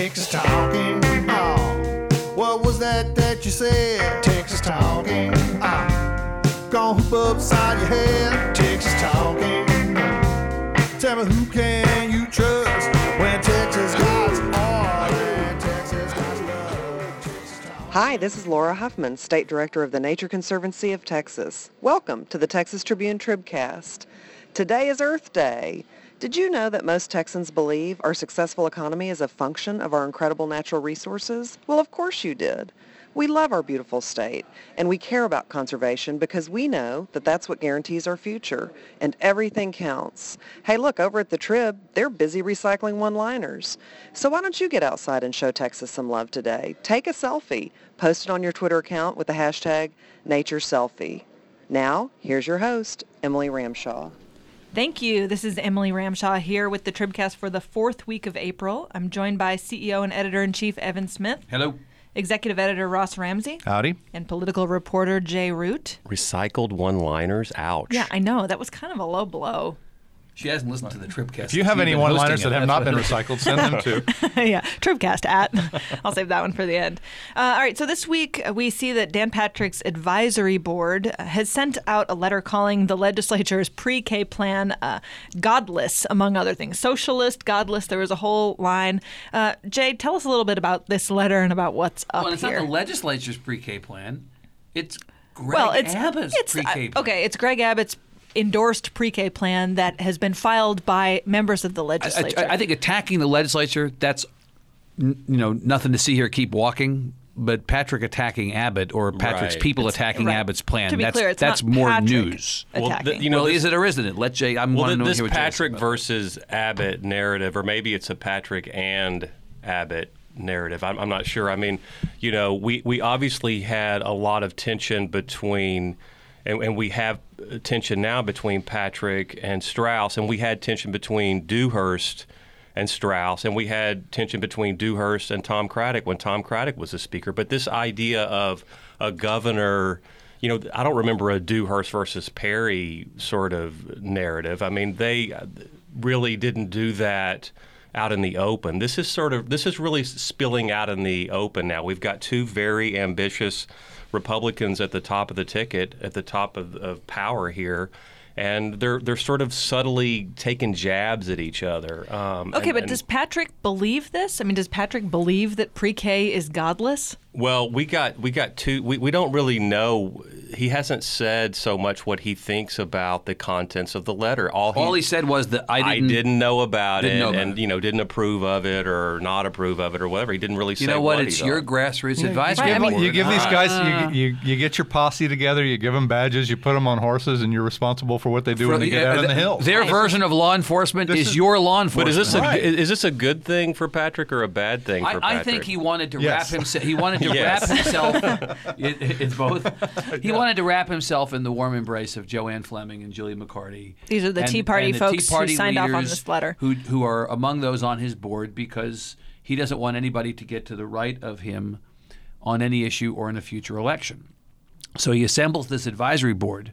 Texas talking. Oh, what was that that you said? Texas talking. Oh, gonna hoop upside your head. Texas talking. Tell me who can you trust when Texas gods are and Texas gods love. Texas. Hi, this is Laura Huffman, State Director of the Nature Conservancy of Texas. Welcome to the Texas Tribune Tribcast. Today is Earth Day. Did you know that most Texans believe our successful economy is a function of our incredible natural resources? Well, of course you did. We love our beautiful state, and we care about conservation because we know that that's what guarantees our future, and everything counts. Hey, look, over at the Trib, they're busy recycling one-liners. So why don't you get outside and show Texas some love today? Take a selfie. Post it on your Twitter account with the hashtag NatureSelfie. Now, here's your host, Emily Ramshaw. Thank you. This is Emily Ramshaw here with the Tribcast for the fourth week of April. I'm joined by CEO and editor in chief Evan Smith, Hello. executive editor Ross Ramsey, Howdy. and political reporter Jay Root. Recycled one-liners. Ouch. Yeah, I know. That was kind of a low blow. She hasn't listened to the Tribcast. If you have any one liners that have not been recycled. recycled, send them to. yeah, Tribcast at. I'll save that one for the end. Uh, all right, so this week we see that Dan Patrick's advisory board has sent out a letter calling the legislature's pre-K plan uh, godless, among other things. Socialist, godless. There was a whole line. Uh, Jay, tell us a little bit about this letter and about what's up Well, it's here. not the legislature's pre-K plan. It's Greg well, it's Abbott's it's uh, pre-K plan. okay. It's Greg Abbott's endorsed pre-K plan that has been filed by members of the legislature. I, I think attacking the legislature, that's n- you know nothing to see here. Keep walking. But Patrick attacking Abbott or Patrick's Right. people attacking right. Abbott's plan, To be that's, clear, it's that's not more Patrick news. Well, the- you know, well, this- is it or isn't it? Let Jay. I'm Well, want to th- know this hear what Patrick versus Abbott narrative, or maybe it's a Patrick and Abbott narrative. I'm, I'm not sure. I mean, you know, we, we obviously had a lot of tension between, and, and we have tension now between Patrick and Straus, and we had tension between Dewhurst and Straus, and we had tension between Dewhurst and Tom Craddick when Tom Craddick was the speaker. But this idea of a governor, you know, I don't remember a Dewhurst versus Perry sort of narrative. I mean, they really didn't do that out in the open. This is sort of this is really spilling out in the open now. We've got two very ambitious Republicans at the top of the ticket, at the top of, of power here. And they're they're sort of subtly taking jabs at each other. Um, Okay, and- but and- does Patrick believe this? I mean, does Patrick believe that pre-K is godless? Well, we got we got two. We, we don't really know. He hasn't said so much what he thinks about the contents of the letter. All he, All he said was that I I didn't. didn't, know about didn't it, know about and it. you know didn't approve of it or not approve of it or whatever. He didn't really say. You know what? he It's thought. your grassroots advisory Right, I mean- You give these Ah. guys, you, you, you get your posse together, you give them badges, you put them on horses, and you're responsible for what they do when they get Yeah, out in the th- hills. Their version of law enforcement This is, is- your law enforcement. But is this a is this a good thing for Patrick or a bad thing for I, I think he wanted to Yes. wrap himself. He wanted to Yes. wrap himself. it, it's both. He wanted to wrap himself in the warm embrace of JoAnn Fleming and Julie McCarty. These are the Tea Party the folks Tea who signed off on this letter. Who who are among those on his board because he doesn't want anybody to get to the right of him on any issue or in a future election. So he assembles this advisory board.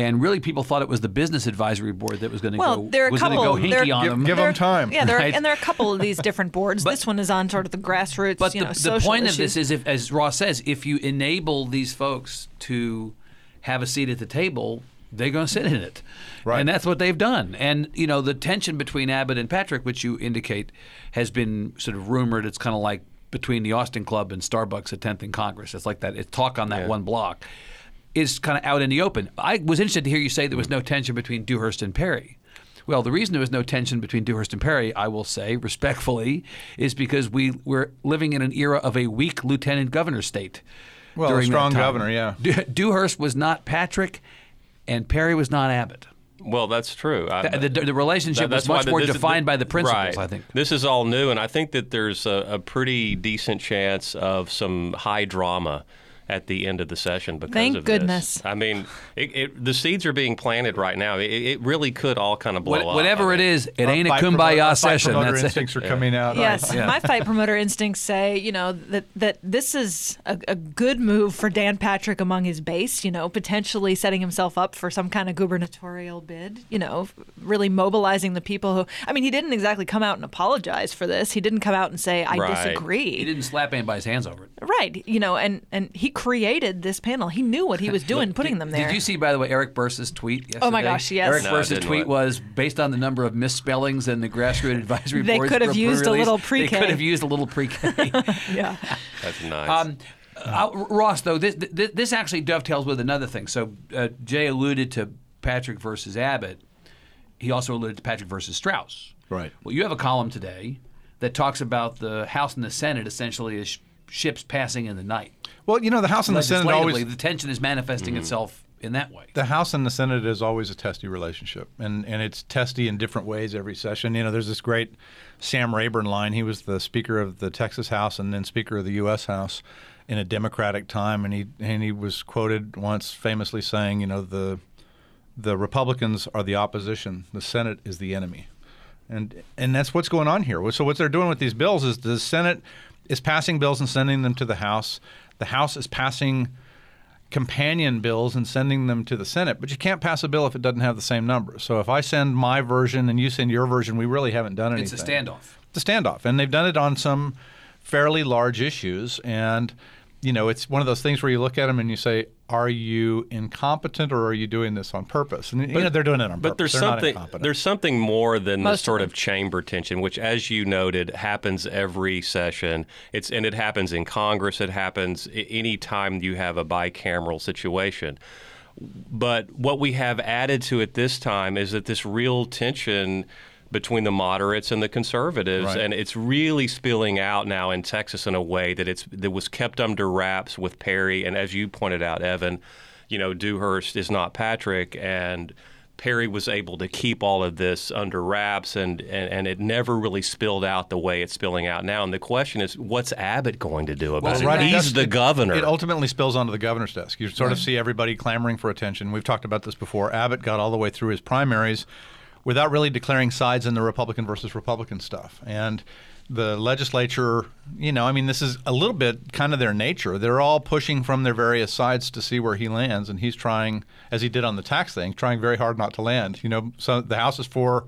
And really, people thought it was the business advisory board that was going to Well, go there are a was going couple- go hinky there- on Give- them. give There- 'em time. Yeah, there are, and there are a couple of these different boards. this one is on sort of the grassroots. But you the, know, the social point of this is, if, as Ross says, if you enable these folks to have a seat at the table, they're going to sit in it, Right. and that's what they've done. And you know, the tension between Abbott and Patrick, which you indicate, has been sort of rumored. It's kind of like between the Austin Club and Starbucks at 10th and Congress. It's like that. It's talk on that Yeah. one block. Is kind of out in the open. I was interested to hear you say there was no tension between Dewhurst and Perry. Well, the reason there was no tension between Dewhurst and Perry, I will say respectfully, is because we were living in an era of a weak lieutenant governor state. Well, a during that strong governor, yeah. De- Dewhurst was not Patrick, and Perry was not Abbott. Well, that's true. I- The, the, the relationship That- was much the- more this is- defined by the principles, right. I think. This is all new, and I think that there's a, a pretty decent chance of some high drama at the end of the session because Thank of goodness. this. I mean, it, it, the seeds are being planted right now. It, it really could all kind of blow What- up. whatever I it mean, is, it ain't a Fight promoter- kumbaya fight session. promoter That's it. instincts are coming out. Yes, my fight promoter instincts say, you know, that that this is a, a good move for Dan Patrick among his base. You know, potentially setting himself up for some kind of gubernatorial bid. You know, really mobilizing the people who. I mean, he didn't exactly come out and apologize for this. He didn't come out and say, "I Right. disagree." He didn't slap anybody's hands over it. Right. You know, and and he created this panel. He knew what he was doing, putting them there. Did you see, by the way, Eric Burse's tweet yesterday? Oh my gosh, yes. Eric No, I Burse's tweet look. was based on the number of misspellings and the grassroots advisory They boards could have were used a little pre-K. could have used a little pre-K. yeah. That's nice. Um, uh, Ross, though, this, this this actually dovetails with another thing. So uh, Jay alluded to Patrick versus Abbott. He also alluded to Patrick versus Straus. Right. Well, you have a column today that talks about the House and the Senate essentially as sh- ships passing in the night. Well, you know, the House and the Senate always the tension is manifesting mm-hmm. itself in that way. the House and the Senate is always a testy relationship, and and it's testy in different ways every session. You know, there's this great Sam Rayburn line. He was the Speaker of the Texas House and then Speaker of the U.S. House in a Democratic time, and he and he was quoted once famously saying, you know, the the Republicans are the opposition, the Senate is the enemy. And and that's what's going on here. So what they're doing with these bills is the Senate is passing bills and sending them to the House. The House is passing companion bills and sending them to the Senate, but you can't pass a bill if it doesn't have the same number. So if I send my version and you send your version, we really haven't done anything. It's a standoff. It's a standoff, and they've done it on some fairly large issues. And you know, it's one of those things where you look at them and you say, "Are you incompetent, or are you doing this on purpose?" And you know, they're doing it on But purpose. there's They're something incompetent. there's something more than the Most of sort of chamber tension, which, as you noted, happens every session. It's and it happens in Congress. It happens any time you have a bicameral situation. But what we have added to it this time is that this real tension between the moderates and the conservatives, Right. and it's really spilling out now in Texas in a way that it's that was kept under wraps with Perry, and as you pointed out, Evan, you know, Dewhurst is not Patrick, and Perry was able to keep all of this under wraps, and, and, and it never really spilled out the way it's spilling out now. And the question is, what's Abbott going to do about Well, it? right, it He's does- the governor. It ultimately spills onto the governor's desk. You sort of see everybody clamoring for attention. We've talked about this before. Abbott got all the way through his primaries without really declaring sides in the Republican versus Republican stuff. And the legislature, you know, I mean, this is a little bit kind of their nature. They're all pushing from their various sides to see where he lands, and he's trying, as he did on the tax thing, trying very hard not to land. You know, so the House is for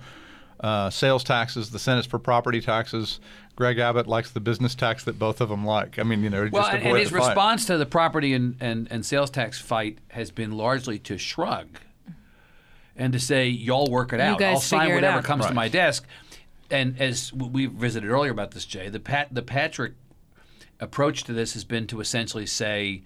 uh, sales taxes, the Senate's for property taxes. Greg Abbott likes the business tax that both of them like. I mean, you know, Well, just and, and his response to the property and, and, and sales tax fight has been largely to shrug and to say, y'all work it out. I'll sign whatever out." comes to my desk. And as we visited earlier about this, Jay, the Pat, the Patrick approach to this has been to essentially say,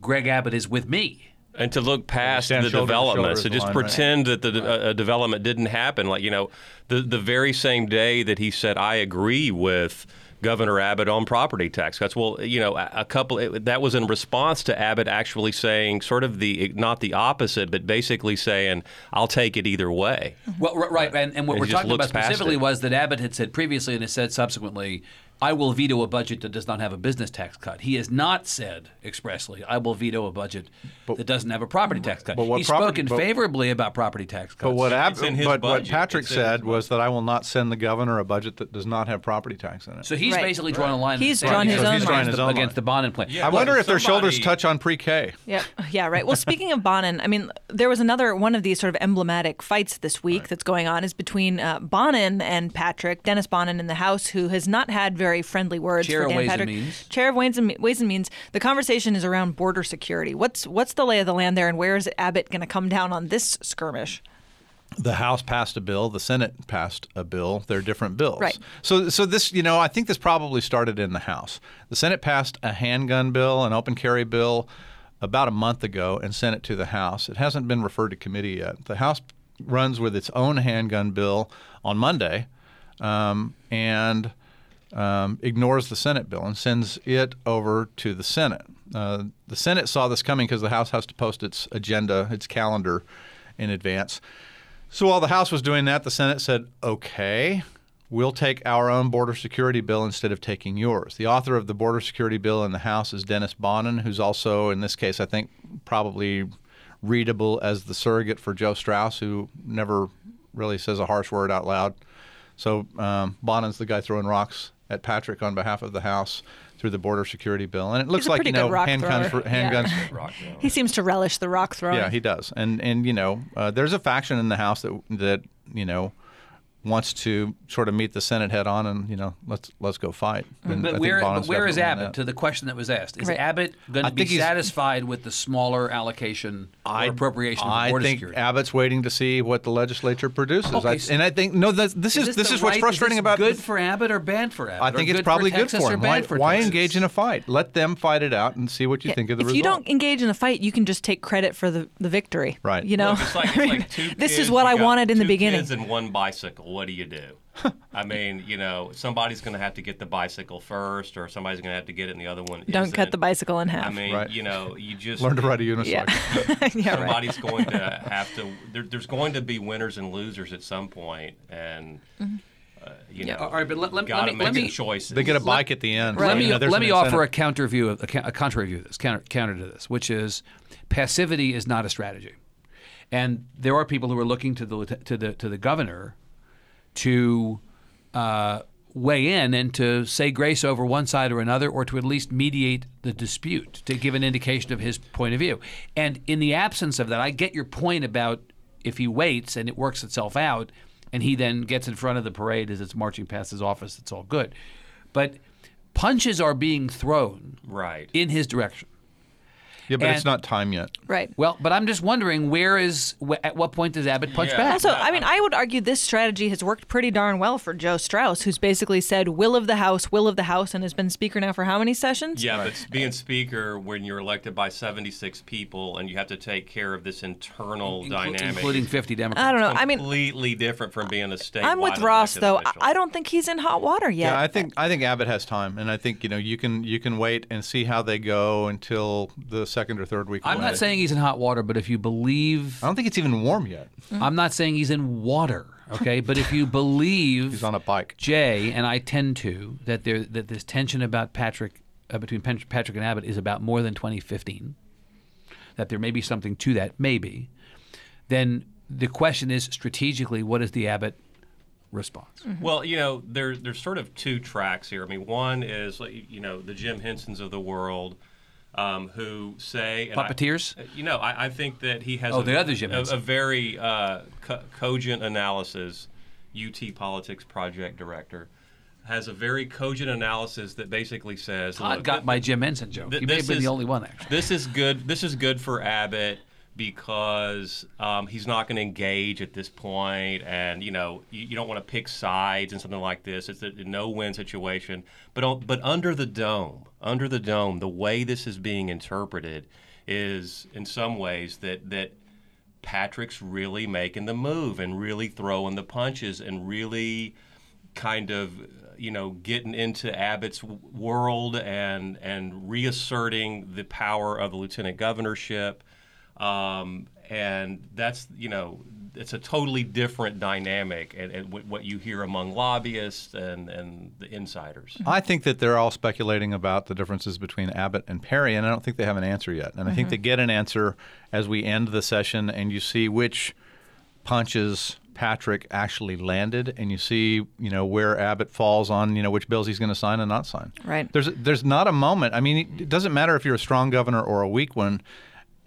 Greg Abbott is with me. and to look past the development. to shoulder developments, is to the just line, right? pretend that the uh, development didn't happen. Like you know, the the very same day that he said, "I agree with." Governor Abbott on property tax cuts. Well, you know, a, a couple it, that was in response to Abbott actually saying sort of the not the opposite, but basically saying, "I'll take it either way." Well, r- right, and, and what And we're talking about specifically was that Abbott had said previously and has said subsequently, I will veto a budget that does not have a business tax cut. He has not said expressly, I will veto a budget that doesn't have a property tax cut. but what He's property- spoken but- favorably about property tax cuts. But what, Ab- in his but what. Patrick It's in his said was that I will not send the governor a budget that does not have property tax in it. so he's Right. basically drawn a line. He's sand drawn his against- own He's drawing against his the- own against line. the Bonnen plan. I wonder if their shoulders touch on pre-K. Yeah, yeah, right. Well, speaking of Bonnen, I mean, there was another one of these sort of emblematic fights this week that's going on is between uh, Bonnen and Patrick, Dennis Bonnen in the House, who has not had very friendly words Chair for of Dan Ways and Patrick. Means. Chair of Ways and, Ways and Means. The conversation is around border security. What's what's the lay of the land there, and where is Abbott going to come down on this skirmish? The House passed a bill, the Senate passed a bill. They're different bills. Right. So, so this, you know, I think this probably started in the House. The Senate passed a handgun bill, an open carry bill, about a month ago, and sent it to the House. It hasn't been referred to committee yet. The House runs with its own handgun bill on Monday, um, and um, ignores the Senate bill and sends it over to the Senate. Uh, the Senate saw this coming because the House has to post its agenda, its calendar, in advance. So while the House was doing that, the Senate said, "Okay, we'll take our own border security bill instead of taking yours. The author of the border security bill in the House is Dennis Bonnen, who's also, in this case, I think probably readable as the surrogate for Joe Straus, who never really says a harsh word out loud. So um, Bonnen's the guy throwing rocks at Patrick on behalf of the House through the border security bill, and it looks like you know handguns. For, handguns. Yeah. He seems to relish the rock throwing. Yeah, he does, and and you know, uh, there's a faction in the House that that you know wants to sort of meet the Senate head on, and you know, let's let's go fight. And But where, but where is Abbott? To the question that was asked, is Right. Abbott going to be satisfied with the smaller allocation or appropriation of I think security? Abbott's waiting to see what the legislature produces, Okay, I, so- and I think no, this, this is this this the is what's right- frustrating this about good for Abbott or bad for Abbott? I think it's good probably for good Texas for or him. bad Why, for why engage in a fight? Let them fight it out and see what you Yeah, think of the if result. you don't engage in a fight, you can just take credit for the, the victory. Right. You know, Look, like, I mean, like this is what I wanted in the two beginning. Kids and one bicycle. What do you do? I mean, you know, somebody's going to have to get the bicycle first, or somebody's going to have to get it, and the other one. Don't isn't. cut the bicycle in half. I mean, Right. you know, you just learn to ride a unicycle. yeah. yeah, right. somebody's going to have to. There, there's going to be winners and losers at some point, and Mm-hmm. uh, you know, All right, but let- let- let me- make let me- choices. They get a bike at the end. Let me you know, let an me offer a counter view, of, a, coun- a contrary view of this, counter counter to this, which is passivity is not a strategy, and there are people who are looking to the to the to the governor to uh, weigh in and to say grace over one side or another, or to at least mediate the dispute to give an indication of his point of view. And in the absence of that, I get your point about if he waits and it works itself out, and he then gets in front of the parade as it's marching past his office, it's all good. But punches are being thrown right. in his direction. Yeah, but it's and- not time yet. Right. Well, but I'm just wondering where is wh- at what point does Abbott punch Yeah. back? Also, I mean, I would argue this strategy has worked pretty darn well for Joe Straus, who's basically said will of the House, will of the House, and has been Speaker now for how many sessions? Yeah, but being speaker when you're elected by 76 people and you have to take care of this internal Inclu- dynamic, including 50 Democrats. I don't know. I mean, completely different from being a state. I'm with Ross though. I- I don't think he's in hot water yet. Yeah, I think I think Abbott has time, and I think you know you can you can wait and see how they go until the second or third week. I'm away. not saying he's in hot water, but if you believe, I don't think it's even warm yet. I'm not saying he's in water, okay? But if you believe He's on a bike. Jay and I tend to that there that this tension about Patrick uh, between Patrick and Abbott is about more than 2015. That there may be something to that, maybe. Then the question is strategically, what is the Abbott response? Well, you know, there, there's sort of two tracks here. I mean, one is, you know, the Jim Hensons of the world um, who say. and I- Puppeteers? you know, I, I think that he has Oh, a, the other Jim a, a very uh, co- cogent analysis, UT Politics Project Director. Has a very cogent analysis that basically says, Todd look, got th- my Jim Henson joke. Th- you may have been the only one, actually. This is good. This is good for Abbott because um, he's not going to engage at this point, and you know you, you don't want to pick sides in something like this. It's a no-win situation. But but under the dome, under the dome, the way this is being interpreted is in some ways that that Patrick's really making the move and really throwing the punches and really kind of you know getting into Abbott's world and and reasserting the power of the lieutenant governorship um, and that's you know it's a totally different dynamic and, and what what you hear among lobbyists and and the insiders I think that they're all speculating about the differences between Abbott and Perry, and I don't think they have an answer yet. And I think they get an answer as we end the session, and you see which punches Patrick actually landed, and you see, you know, where Abbott falls on, you know, which bills he's going to sign and not sign. Right. There's there's not a moment. I mean, it doesn't matter if you're a strong governor or a weak one.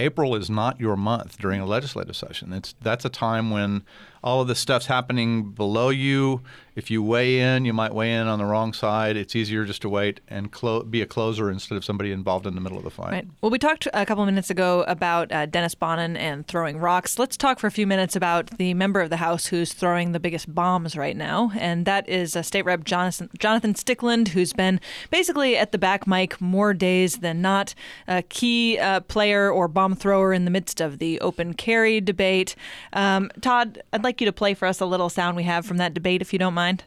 April is not your month during a legislative session. It's that's a time when all of this stuff's happening below you. If you weigh in, you might weigh in on the wrong side. It's easier just to wait and clo- be a closer instead of somebody involved in the middle of the fight. Right. Well, we talked a couple of minutes ago about uh, Dennis Bonnen and throwing rocks. Let's talk for a few minutes about the member of the House who's throwing the biggest bombs right now, and that is uh, State Rep Jonathan, Jonathan Stickland, who's been basically at the back mic more days than not, a key uh, player or bomb thrower in the midst of the open carry debate. Um, Todd, I'd like you to play for us a little sound we have from that debate, if you don't mind.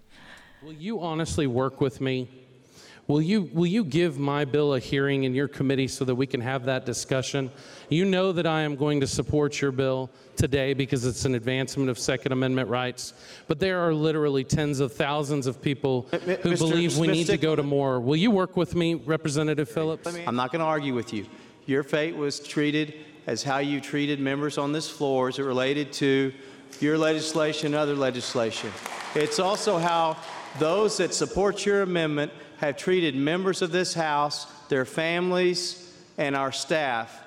Will you honestly work with me? Will you, will you give my bill a hearing in your committee so that we can have that discussion? You know that I am going to support your bill today because it's an advancement of Second Amendment rights, but there are literally tens of thousands of people M- m- who Mr. believe we Mr. need to go to more. Will you work with me, Representative Phillips? I'm not going to argue with you. Your fate was treated as how you treated members on this floor as it related to your legislation other legislation. It's also how those that support your amendment have treated members of this House, their families, and our staff.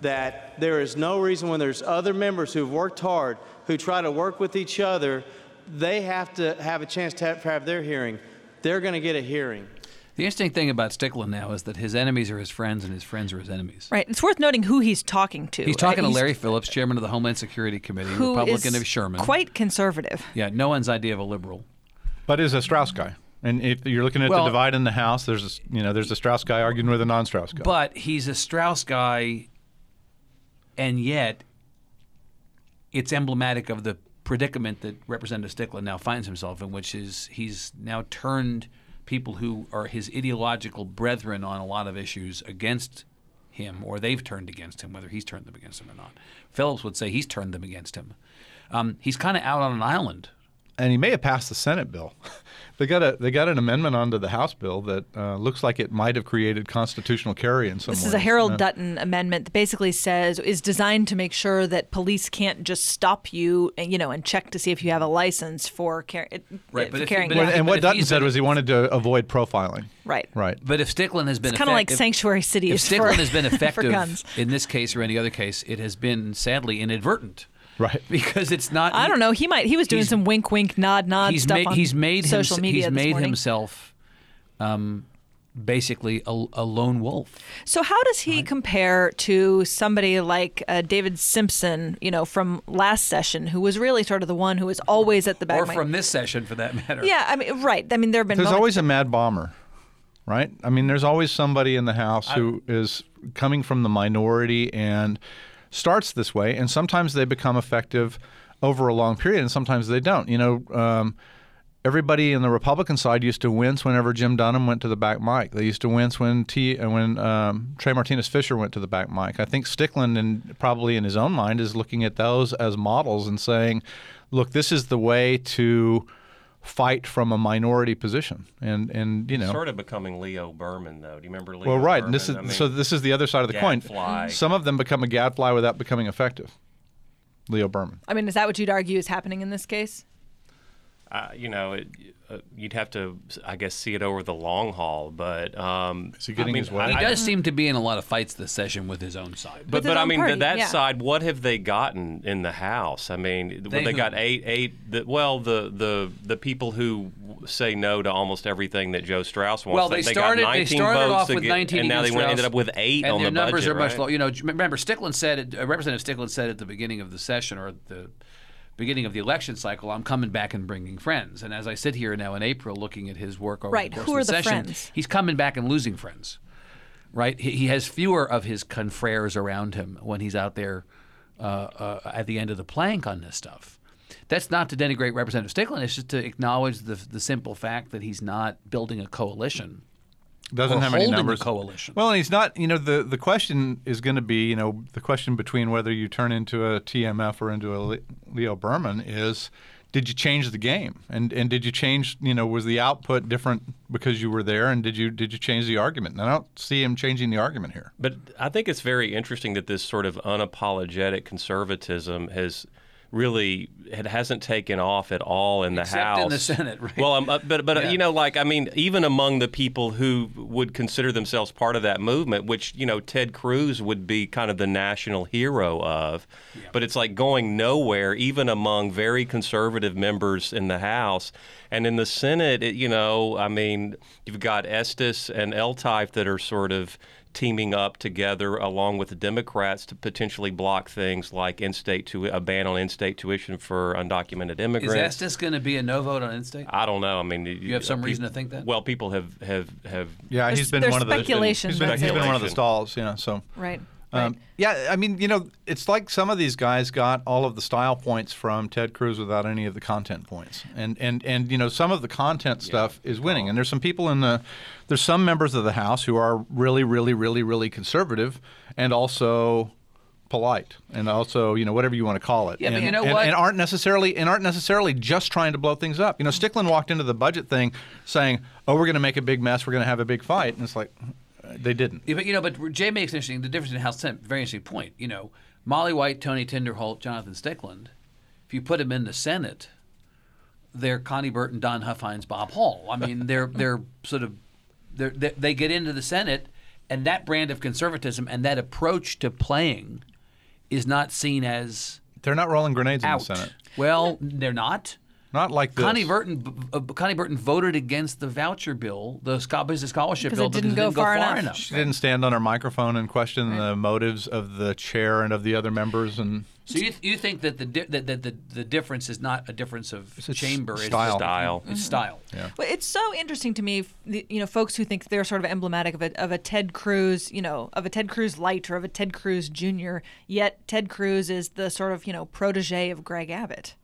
That there is no reason when there's other members who've worked hard, who try to work with each other, they have to have a chance to have, have their hearing. They're going to get a hearing. The interesting thing about Stickland now is that his enemies are his friends and his friends are his enemies. Right. It's worth noting who he's talking to. He's talking Uh, to Larry Phillips, chairman of the Homeland Security Committee, who Republican is of Sherman. Quite conservative. yeah, no one's idea of a liberal. But is a Straus guy. And if you're looking at Well- the divide in the House, there's a, you know there's a Straus guy arguing with a non-Straus guy. But he's a Straus guy, and yet it's emblematic of the predicament that Representative Stickland now finds himself in, which is he's now turned people who are his ideological brethren on a lot of issues against him, or they've turned against him, whether he's turned them against him or not. Phillips would say he's turned them against him. Um, he's kind of out on an island. And he may have passed the Senate bill. they got a they got an amendment onto the House bill that uh, looks like it might have created constitutional carry in some This ways. is a Harold Dutton amendment that basically says is designed to make sure that police can't just stop you, and, you know, and check to see if you have a license for, car- Right, for but if- carrying. but a if- and what Dutton said was he wanted to avoid profiling. right. Right. But if Stickland has been kind of like effective- sanctuary if cities for, has been for effective guns. in this case or any other case, it has been sadly inadvertent. Right. Because it's not. I don't know. He might. He was doing some wink, wink, nod, nod He's stuff made. on He's made. social hims- media he's this made morning. himself, um, basically a, a lone wolf. So how does he compare to somebody like uh, David Simpson, you know, from last session, who was really sort of the one who was always at the back? Or of my- from this session, for that matter. Yeah, I mean, right. I mean, there have been There's moments- always a mad bomber, right? I mean, there's always somebody in the House who is coming from the minority and starts this way, and sometimes they become effective over a long period, and sometimes they don't. You know, um, everybody in the Republican side used to wince whenever Jim Dunnam went to the back mic. They used to wince when T uh, when um, Trey Martinez Fischer went to the back mic. I think Stickland, and probably in his own mind, is looking at those as models and saying, "Look, this is the way to." Fight from a minority position and and you know Sort of becoming Leo Berman, though. Do you remember Leo well right Berman? and this is I mean, so this is the other side of the coin some of them become a gadfly without becoming effective leo berman I mean, is that what you'd argue is happening in this case? Uh, you know, it, uh, you'd have to, I guess, see it over the long haul. But um, Is he getting I mean, his way? He I- does seem to be in a lot of fights this session with his own side. But but I mean party, that yeah. side, what have they gotten in the House? I mean, They they, got eight eight. The, well, the the the people who say no to almost everything that Joe Straus wants. Well, they, got started. 19 They started votes off with again- 19, and now they against went, ended up with eight and on their the numbers budget. are much right? lower. You know, remember Stickland said, uh, Representative Stickland said at the beginning of the session or the beginning of the election cycle, "I'm coming back and bringing friends." And as I sit here now in April, looking at his work over Right, the course who of the the session, friends? he's coming back and losing friends. Right, he, he has fewer of his confreres around him when he's out there uh, uh, at the end of the plank on this stuff. That's not to denigrate Representative Stickland. It's just to acknowledge the the simple fact that he's not building a coalition. Doesn't or have any holding a numbers. coalition. well and he's not you know the the question is going to be you know the question between whether you turn into a tmf or into a leo berman is did you change the game? And and did you change you know was the output different because you were there? And did you did you change the argument? And i don't see him changing the argument here. But I think it's very interesting that this sort of unapologetic conservatism has really it hasn't taken off at all in the Except House. in the Senate, right? Well, um, uh, but but uh, Yeah. you know, like I mean, even among the people who would consider themselves part of that movement, which you know Ted Cruz would be kind of the national hero of, but it's like going nowhere, even among very conservative members in the House. And in the Senate, it, you know, I mean, you've got Estes and Eltife that are sort of teaming up together along with the Democrats to potentially block things like in-state to a ban on in-state tuition for undocumented immigrants. Is immigrants. Estes going to be a no vote on in-state? I don't know. I mean, You have some reason to think that? Well, people have have have. yeah There's- he's been there's one of the speculation, he's been, that's he's it. been one of the Speculation. stalls yeah so Right. Um, yeah, I mean, you know, it's like some of these guys got all of the style points from Ted Cruz without any of the content points, and and and you know, some of the content stuff is winning. And there's some people in the, there's some members of the House who are really, really, really, really conservative, and also polite, and also you know whatever you want to call it. Yeah, but and, you know and, what? and aren't necessarily and aren't necessarily just trying to blow things up. You know, Stickland walked into the budget thing saying, "Oh, we're going to make a big mess. We're going to have a big fight," and it's like. They didn't. Yeah, but you know, but Jay makes interesting the difference in House Senate. Very interesting point. You know, Molly White, Tony Tinderholt, Jonathan Stickland. If you put them in the Senate, they're Konni Burton, Don Huffines, Bob Hall. I mean, they're they're sort of they're, they they get into the Senate, and that brand of conservatism and that approach to playing is not seen as They're not rolling grenades out. in the Senate. Well, they're not. Not like this. Konni Burton, uh, Konni Burton voted against the voucher bill, the Scho- business scholarship Because bill, it didn't go far enough. She didn't stand on her microphone and question the motives of the chair and of the other members. And So you, you think that the, di- that, that the the difference is not a difference of a chamber, style. Style. It's style. Well, it's so interesting to me, you know, folks who think they're sort of emblematic of a, of a Ted Cruz, you know, of a Ted Cruz light or of a Ted Cruz Jr. Yet Ted Cruz is the sort of you know protege of Greg Abbott.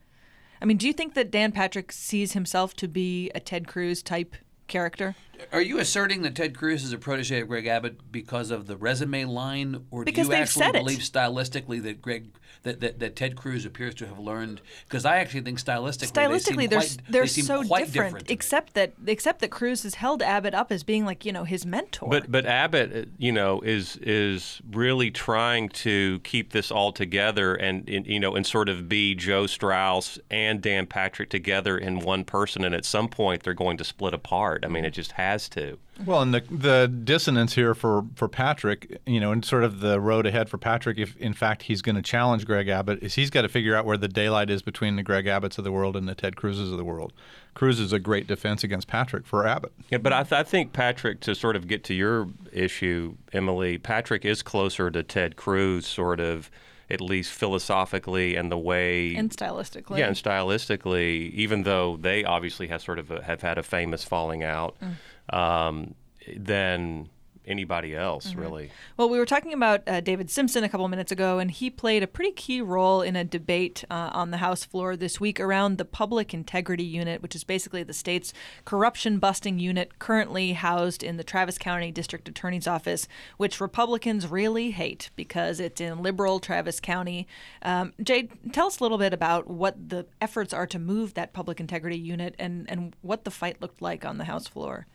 I mean, do you think that Dan Patrick sees himself to be a Ted Cruz type character? Are you asserting that Ted Cruz is a protege of Greg Abbott because of the resume line, or Because do you actually believe stylistically that Greg that, that, that Ted Cruz appears to have learned? Because I actually think stylistically, they seem Stylistically, they're quite, they're they seem so quite different, different except that except that Cruz has held Abbott up as being like you know his mentor. But but Abbott, uh, you know, is is really trying to keep this all together and, and you know and sort of be Joe Straus and Dan Patrick together in one person. And at some point, they're going to split apart. I mean, it just has to. well, and the the dissonance here for for Patrick, you know, and sort of the road ahead for Patrick, if in fact he's going to challenge Greg Abbott, is he's got to figure out where the daylight is between the Greg Abbotts of the world and the Ted Cruzes of the world. Cruz is a great defense against Patrick for Abbott. Yeah, but I, th- I think Patrick, to sort of get to your issue, Emily, Patrick is closer to Ted Cruz, sort of, at least philosophically, and the way and stylistically, Yeah, and stylistically, even though they obviously have sort of a, have had a famous falling out, mm. Um, than anybody else, really. Well, we were talking about uh, David Simpson a couple minutes ago, and he played a pretty key role in a debate uh, on the House floor this week around the Public Integrity Unit, which is basically the state's corruption busting unit currently housed in the Travis County District Attorney's Office, which Republicans really hate because it's in liberal Travis County. Um, Jade, tell us a little bit about what the efforts are to move that Public Integrity Unit and, and what the fight looked like on the House floor.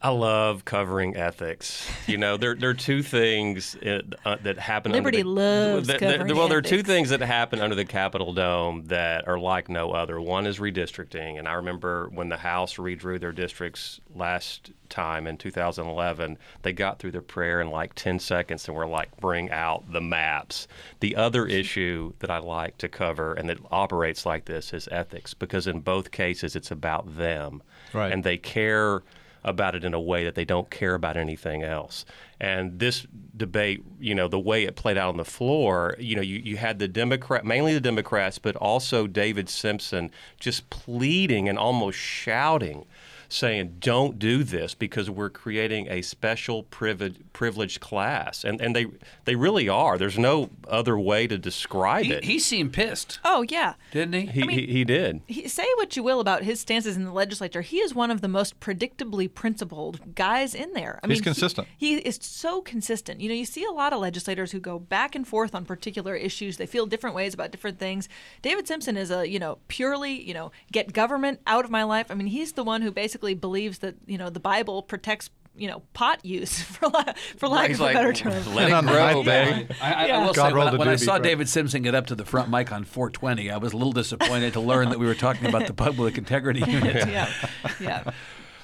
I love covering ethics. You know, there, there are two things uh, uh, that happen. Liberty under the, loves that- that- covering Well, there are two things that happen under the Capitol Dome that are like no other. One is redistricting, and I remember when the House redrew their districts last time in 2011, they got through their prayer in like 10 seconds and were like, "Bring out the maps." The other issue that I like to cover and that operates like this is ethics, because in both cases it's about them, Right. and they care about it in a way that they don't care about anything else. And this debate, you know, the way it played out on the floor, you know, you, you had the Democrat, mainly the Democrats, but also David Simpson just pleading and almost shouting, saying, "Don't do this because we're creating a special privi- privileged class," and and they they really are. There's no other way to describe He, it. he seemed pissed, Oh, yeah. didn't he? he, he, he did. he, say what you will about his stances in the legislature, he is one of the most predictably principled guys in there. I He's mean, he- consistent. He, is so consistent. You know, you see a lot of legislators who go back and forth on particular issues. They feel different ways about different things. David Simpson is a you know purely you know get government out of my life. I mean, he's the one who basically believes that you know the Bible protects you know pot use for la- for lack He's of a better term. let And it grow, the baby. I, I, Yeah. I will God say, roll when, I- when I saw Brett. David Simpson get up to the front mic on 420, I was a little disappointed to learn that we were talking about the Public Integrity Unit. yeah, yeah.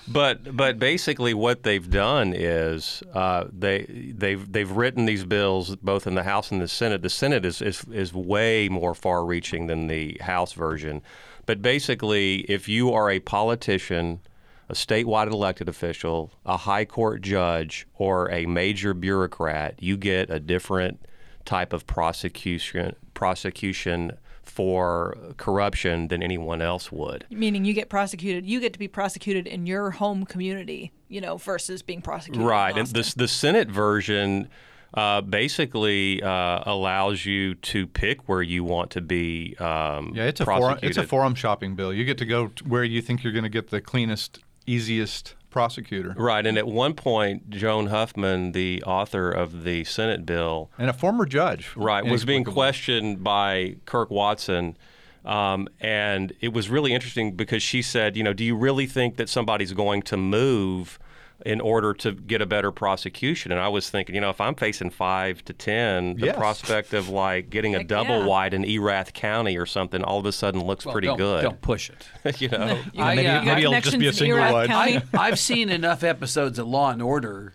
But but basically, what they've done is uh, they they've they've written these bills both in the House and the Senate. The Senate is is, is way more far-reaching than the House version. But basically, if you are a politician, a statewide elected official, a high court judge, or a major bureaucrat, you get a different type of prosecution prosecution for corruption than anyone else would. Meaning you get prosecuted, you get to be prosecuted in your home community, you know, versus being prosecuted. in Right, and the the Senate version uh, basically uh, allows you to pick where you want to be. Um, Yeah, it's a forum, it's a forum shopping bill. You get to go t- where you think you're going to get the cleanest, easiest prosecutor. Right, and at one point, Joan Huffman, the author of the Senate bill, And a former judge. right, was being questioned by Kirk Watson. Um, and it was really interesting because she said, you know, do you really think that somebody's going to move in order to get a better prosecution? And I was thinking, you know, if I'm facing five to ten, the Yes. prospect of like getting a Heck double yeah. wide in Erath County or something all of a sudden looks Well, pretty don't, good. Don't push it. you know. I, maybe- uh, maybe it'll just be a single Erath wide. I, I've seen enough episodes of Law and Order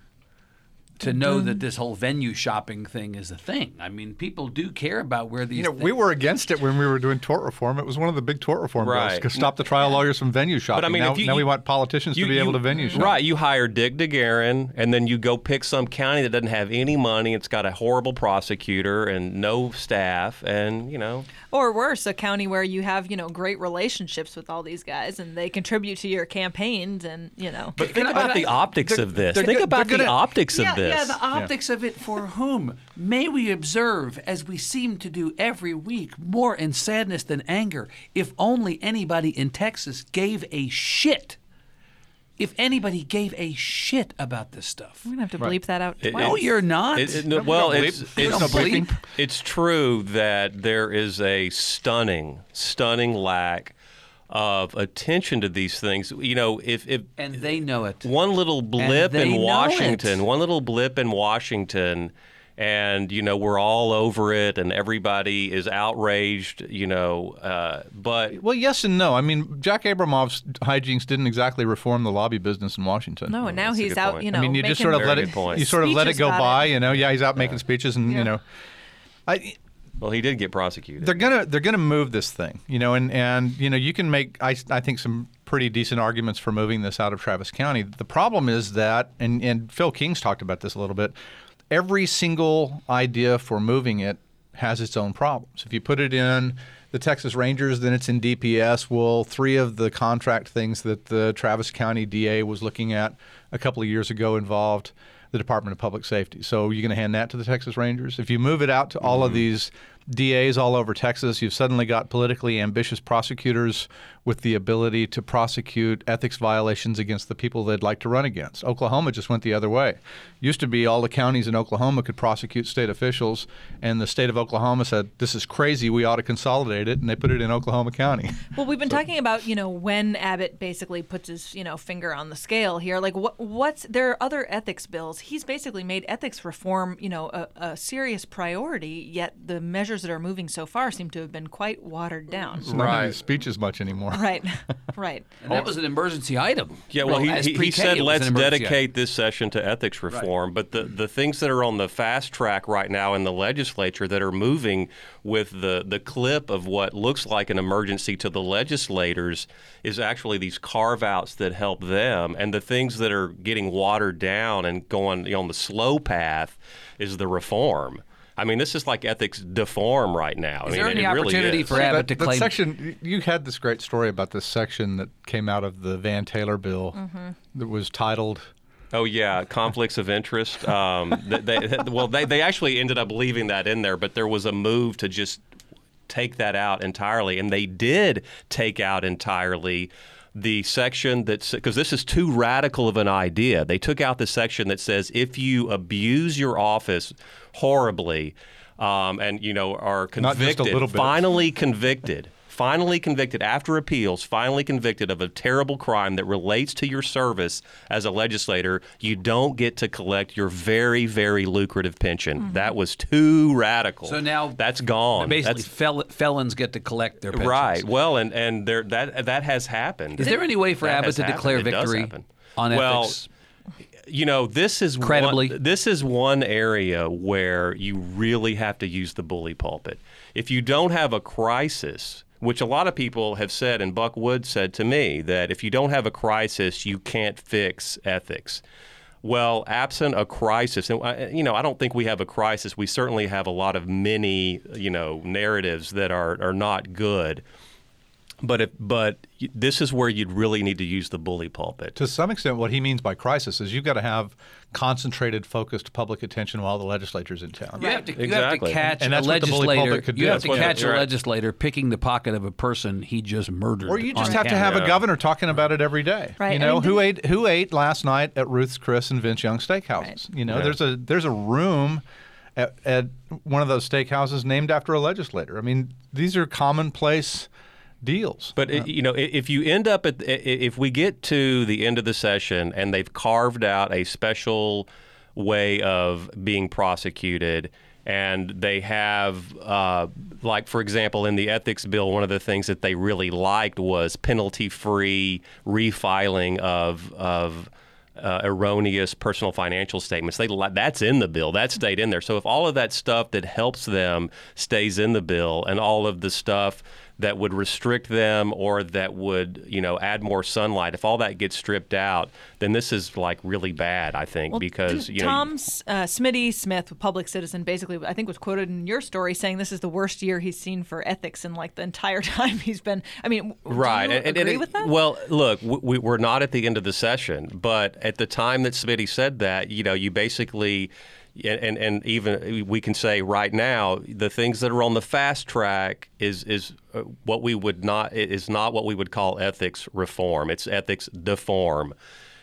to know that mm-hmm. this whole venue shopping thing is a thing. I mean, people do care about where these. You know, things- we were against it when we were doing tort reform. It was one of the big tort reform bills Right. to stop the trial lawyers from venue shopping. But I mean, now, if you, now we want politicians you- to be you- able to venue shop. Right. You hire Dick DeGuerin, and then you go pick some county that doesn't have any money. It's got a horrible prosecutor and no staff, and you know. Or worse, a county where you have, you know, great relationships with all these guys and they contribute to your campaigns and, you know. But think about the optics of this. Think about the optics of this. Yeah, the optics of it for whom? May we observe, as we seem to do every week, more in sadness than anger, if only anybody in Texas gave a shit. If anybody gave a shit about this stuff. We're going to have to bleep that out It- twice. No, you're not. It- it- no, well, bleep. it's There's it's, no it's true that there is a stunning, stunning lack of attention to these things. You know, if if and they know it. one little blip in Washington, one little blip in Washington, and you know we're all over it, and everybody is outraged. You know, uh, but Well, yes and no. I mean, Jack Abramoff's hijinks didn't exactly reform the lobby business in Washington. no, and now he's out, point. you know, I mean, you just sort of let it. point. You sort of let it go by. it. You know, yeah, he's out making speeches, and Yeah. you know, I. well, he did get prosecuted. They're gonna they're gonna move this thing, you know, and and you know you can make I, I think some pretty decent arguments for moving this out of Travis County. The problem is that, and and Phil King's talked about this a little bit. Every single idea for moving it has its own problems. If you put it in the Texas Rangers, then it's in DPS. Well, three of the contract things that the Travis County DA was looking at a couple of years ago involved the Department of Public Safety. So you're going to hand that to the Texas Rangers. If you move it out to all of mm-hmm. these DAs all over Texas, you've suddenly got politically ambitious prosecutors with the ability to prosecute ethics violations against the people they'd like to run against. Oklahoma just went the other way. Used to be all the counties in Oklahoma could prosecute state officials, and the state of Oklahoma said, "This is crazy. We ought to consolidate it," and they put it in Oklahoma County. Well, we've been talking about you know when Abbott basically puts his you know finger on the scale here. Like what what's there are other ethics bills. He's basically made ethics reform you know a, a serious priority. Yet the measures that are moving so far seem to have been quite watered down. It's not in his speeches much anymore. Right, right. And that was an emergency item. Yeah, well, as he, he, he said let's an emergency dedicate this session to ethics reform. But the, the things that are on the fast track right now in the legislature that are moving with the, the clip of what looks like an emergency to the legislators is actually these carve outs that help them. And the things that are getting watered down and going you know, on the slow path is the reform. I mean, this is like ethics deform right now. I Is mean, there any it really opportunity is. for Abbott to that, that claim? section you had this great story about this section that came out of the Van Taylor bill Mm-hmm. that was titled Oh yeah, conflicts of interest. Um, they, they, well, they, they actually ended up leaving that in there, but there was a move to just take that out entirely, and they did take out entirely the section that's because this is too radical of an idea. They took out the section that says if you abuse your office horribly, um, and you know are Not just a convicted, finally convicted. Finally convicted after appeals, finally convicted of a terrible crime that relates to your service as a legislator, you don't get to collect your very, very lucrative pension. Mm-hmm. That was too radical. So now that's gone. Basically, That's- fel- felons get to collect their pensions. Right. Well, and and there that that has happened. Is there any way for That Abbott has to happened. declare It does victory on well, ethics? you know, this is Credibly? One, this is one area where you really have to use the bully pulpit. If you don't have a crisis, which a lot of people have said, and Buck Wood said to me that if you don't have a crisis, you can't fix ethics. Well, absent a crisis, and uh, you know, I don't think we have a crisis. We certainly have a lot of many, you know, narratives that are are not good. But if, but this is where you'd really need to use the bully pulpit. To some extent, what he means by crisis is you've got to have concentrated, focused public attention while the legislature's in town. You have to, you have to catch And a the bully legislator. pulpit could you do. have That's to catch a legislator picking the pocket of a person he just murdered. Or you just have to camera. have a governor talking about it every day. Right, You I know mean, who ate who ate last night at Ruth's Chris and Vince Young Steakhouses. You know, Yeah. there's a there's a room at, at one of those steakhouses named after a legislator. I mean, these are commonplace deals. But you know, if you end up at, if we get to the end of the session and they've carved out a special way of being prosecuted, and they have, uh, like for example, in the ethics bill, one of the things that they really liked was penalty-free refiling of of uh, erroneous personal financial statements. They li- that's in the bill. That stayed in there. So if all of that stuff that helps them stays in the bill, and all of the stuff that would restrict them or that would you know add more sunlight, if all that gets stripped out, then this is like really bad. I think Well, because you know. Tom uh, Smitty Smith, a Public Citizen, basically, I think was quoted in your story saying this is the worst year he's seen for ethics in like the entire time he's been. I mean, Right. Do you and, and- agree and- with that? Well, look, we, we're not at the end of the session, but at the time that Smitty said that, you know, you basically, and, and, even we can say right now, the things that are on the fast track is is uh, what we would not is not what we would call ethics reform. It's ethics deform.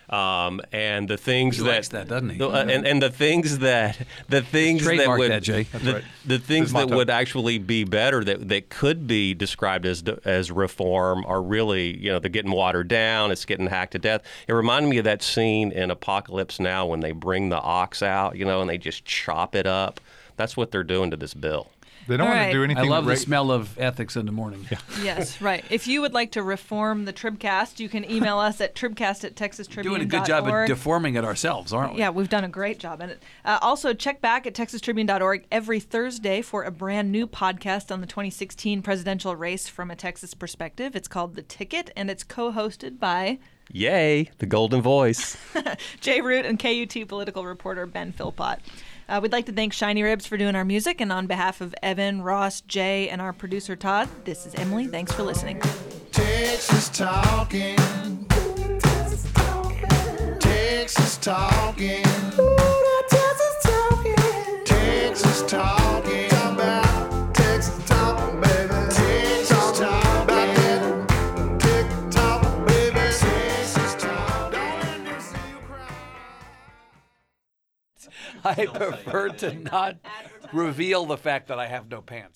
Um, and the things He that, likes that, doesn't he? the- uh, and, and the things that the things that would that, Jay. The, right. the things that would actually be better that, that could be described as as reform are really you know they're getting watered down it's getting hacked to death it reminded me of that scene in apocalypse now when they bring the ox out you know and they just chop it up that's what they're doing to this bill they don't All want right. to do anything. I love ra- the smell of ethics in the morning. yes, right. If you would like to reform the Tribcast, you can email us at tribcast at texastribune.org. Doing a good job of deforming it ourselves, aren't we? Yeah, we've done a great job in it. Uh, also, check back at texastribune.org every Thursday for a brand new podcast on the 2016 presidential race from a Texas perspective. It's called The Ticket, and it's co hosted by yay the golden voice Jay Root and KUT political reporter Ben Philpott. Uh, we'd like to thank Shiny Ribs for doing our music, and on behalf of Evan, Ross, Jay, and our producer Todd, this is Emily. Thanks for listening. Texas talking. Texas talking. Texas talking. Talk I prefer to not reveal the fact that I have no pants.